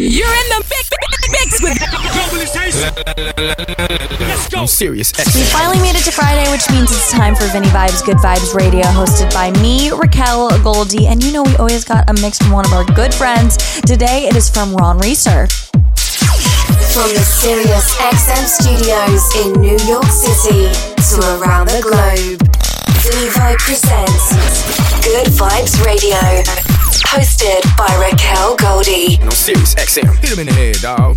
You're in the mix, mix with Let's go. I'm serious. We finally made it to Friday, which means it's time for Vinny Vibes Good Vibes Radio, hosted by me, Raquel Goldie. And you know, we always got a mix from one of our good friends. Today it is from Ron Reeser. From the Sirius XM studios in New York City to around the globe, Vinny Vibe presents Good Vibes Radio, hosted by Raquel Goldie. No Sirius XM. Hit him in the head, dog.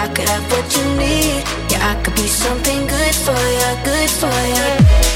I could have what you need. Yeah, I could be something good for you, good for you.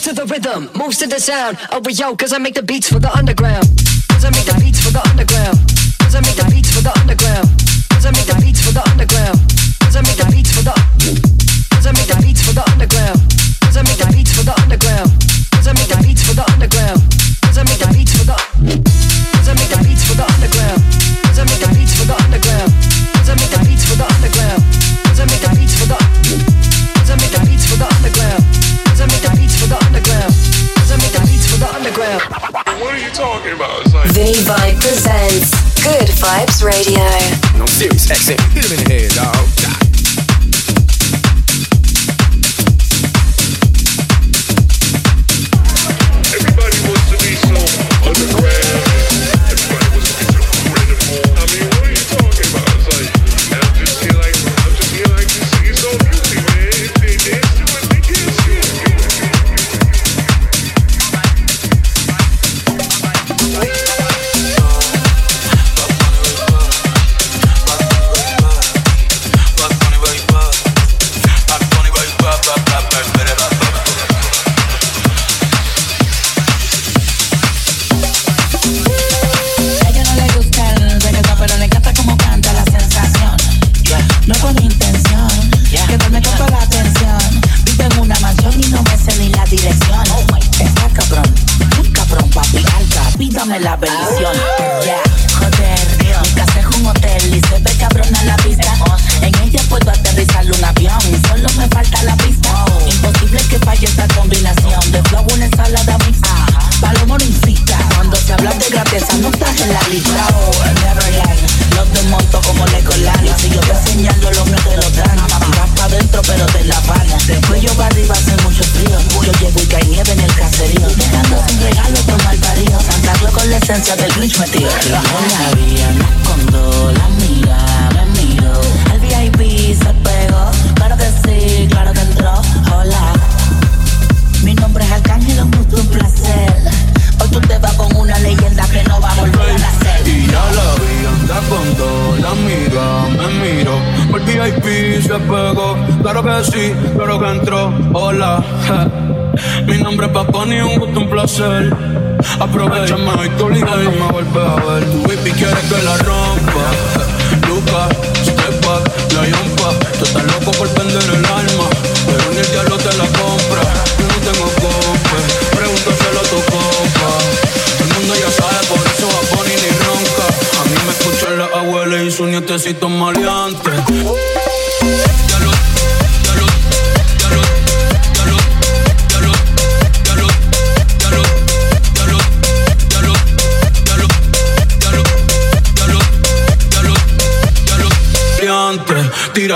moves to the rhythm, moves to the sound. Oh, but yo, cause I make the beats for the underground. Cause I make the beats for the underground. Cause I make the beats for the underground. Cause I make the beats for the underground.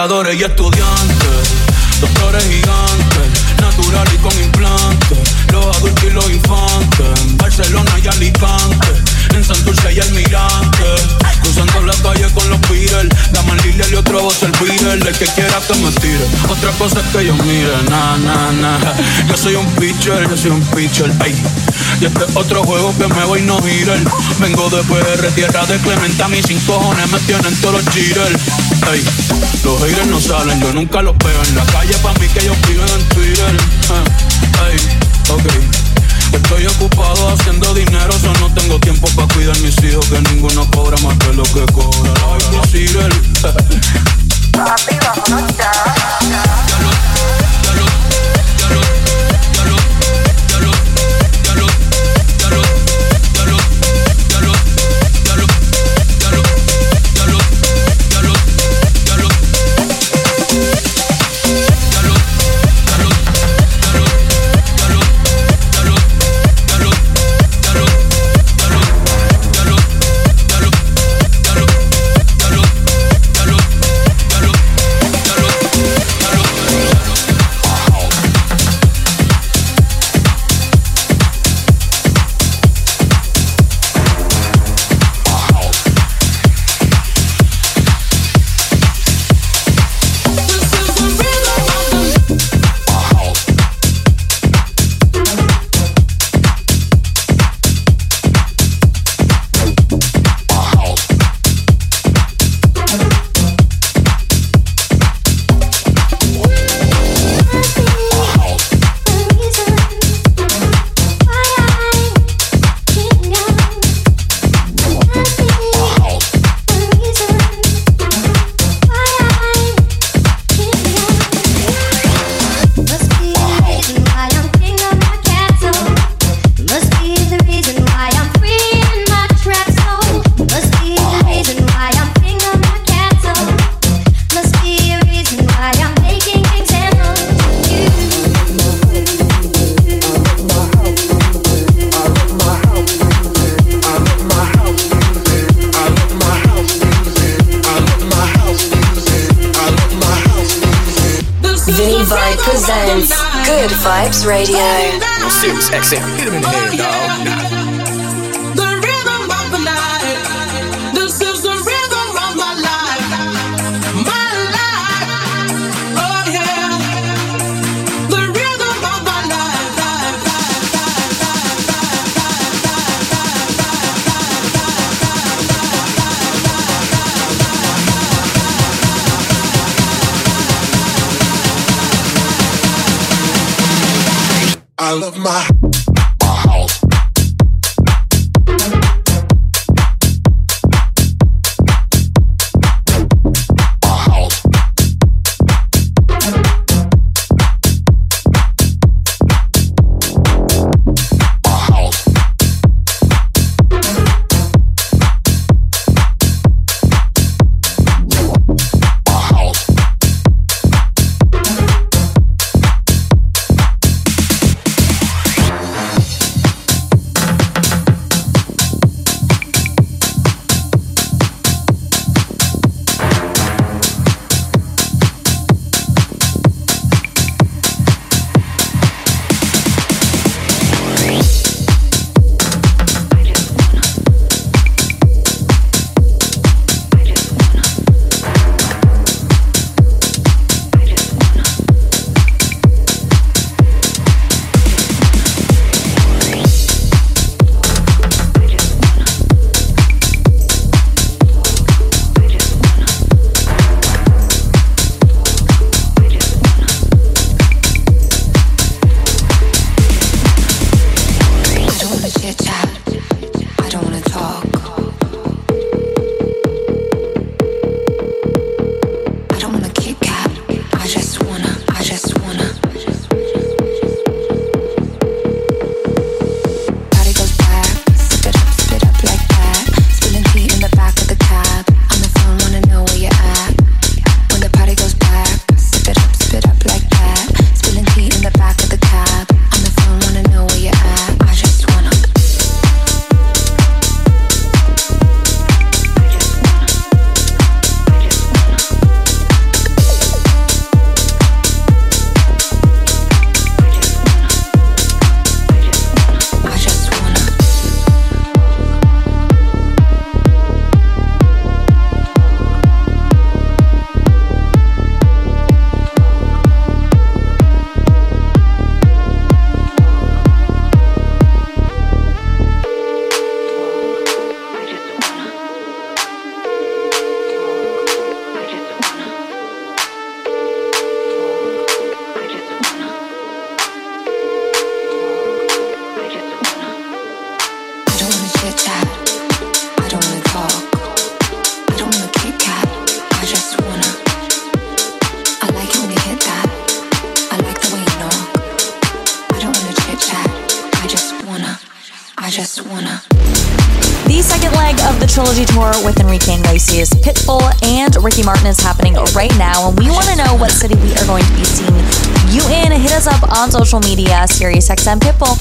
y estudiantes. Yo soy un pitcher, yo soy un pitcher, ay. Y este otro juego que me voy no girar. Vengo de PR, tierra de Clementa, mis cinco cojones me tienen todos los cheaters. Ay, los haters no salen, yo nunca los veo en la calle, pa' mí que ellos viven en Twitter. Ah. presents Good Vibes Radio. On Sirius XM, hit him in the head, dog. love my social media, SiriusXM Pitbull.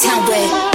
town.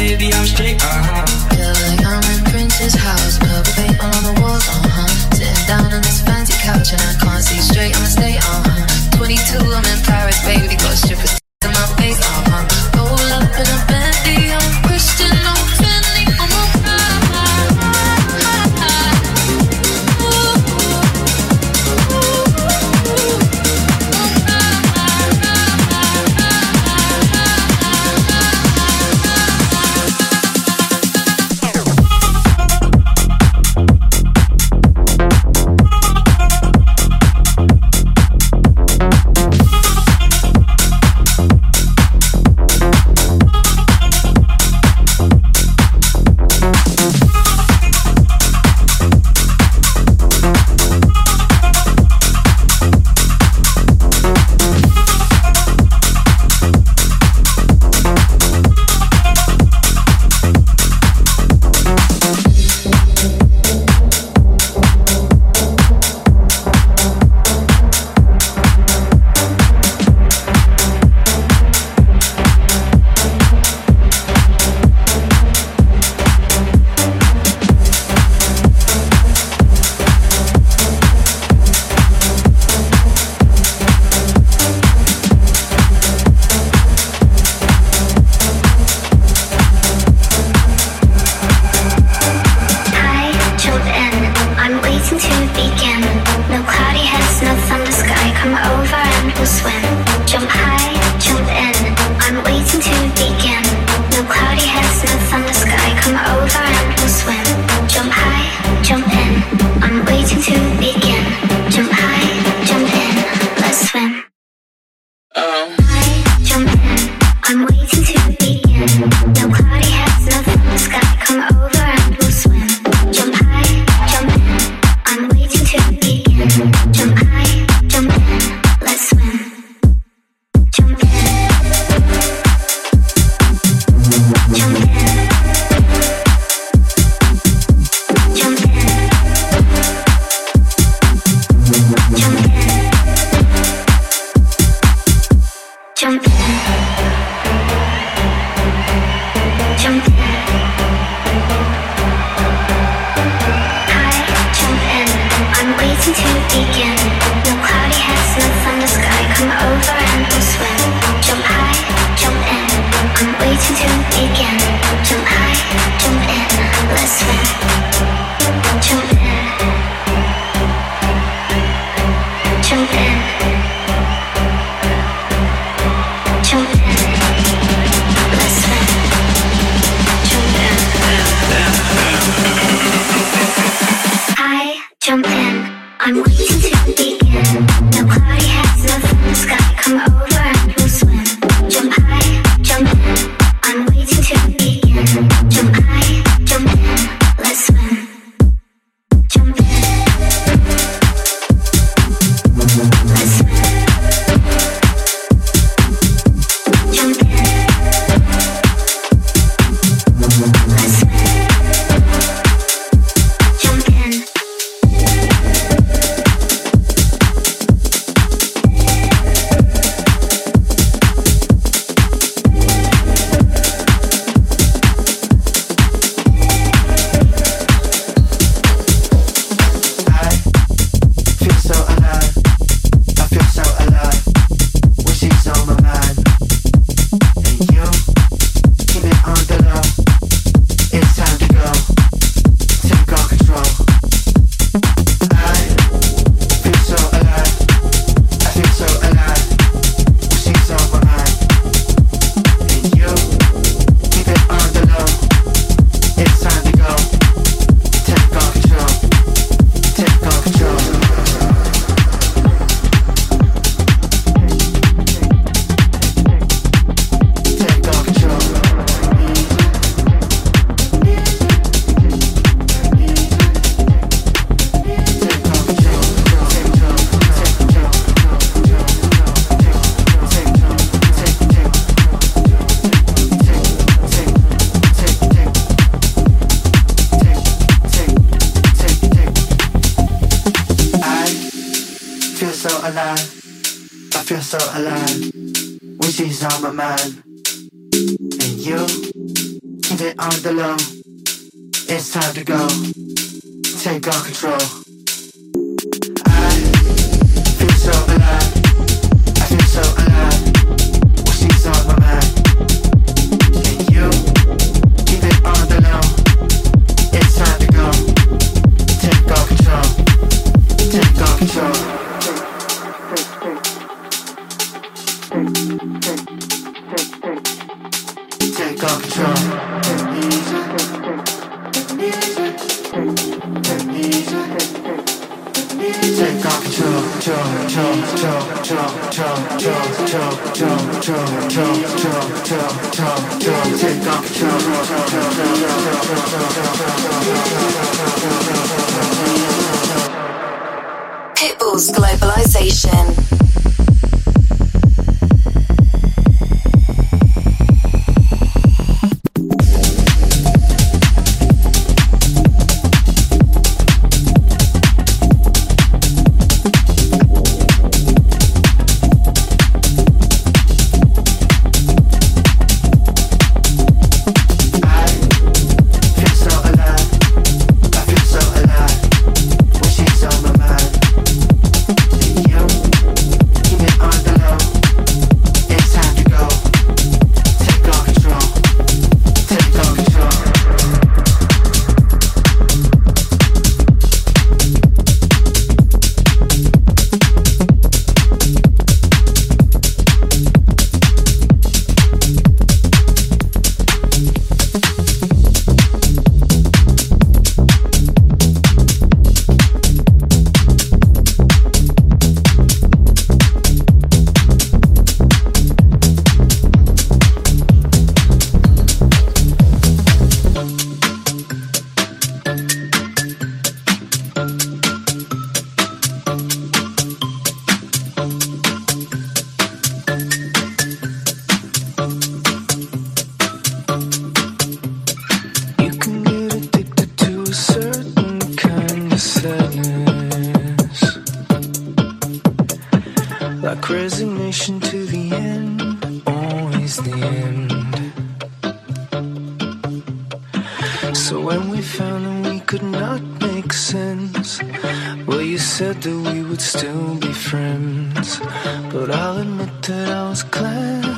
baby, I'm straight. Uh huh. Feel like I'm in Prince's house. to begin. Pitbull's Globalization. end. So when we found that we could not make sense, well, you said that we would still be friends. But I'll admit that I was glad.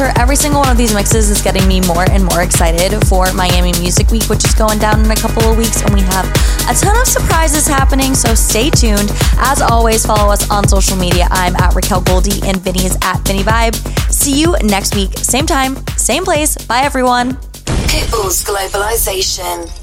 Reeser. Every single one of these mixes is getting me more and more excited for Miami Music Week, which is going down in a couple of weeks. And we have a ton of surprises happening, so stay tuned. As always, follow us on social media. I'm at Raquel Goldie and Vinny is at Vinny Vibe. See you next week, same time, same place. Bye, everyone. Pitbull's Globalization.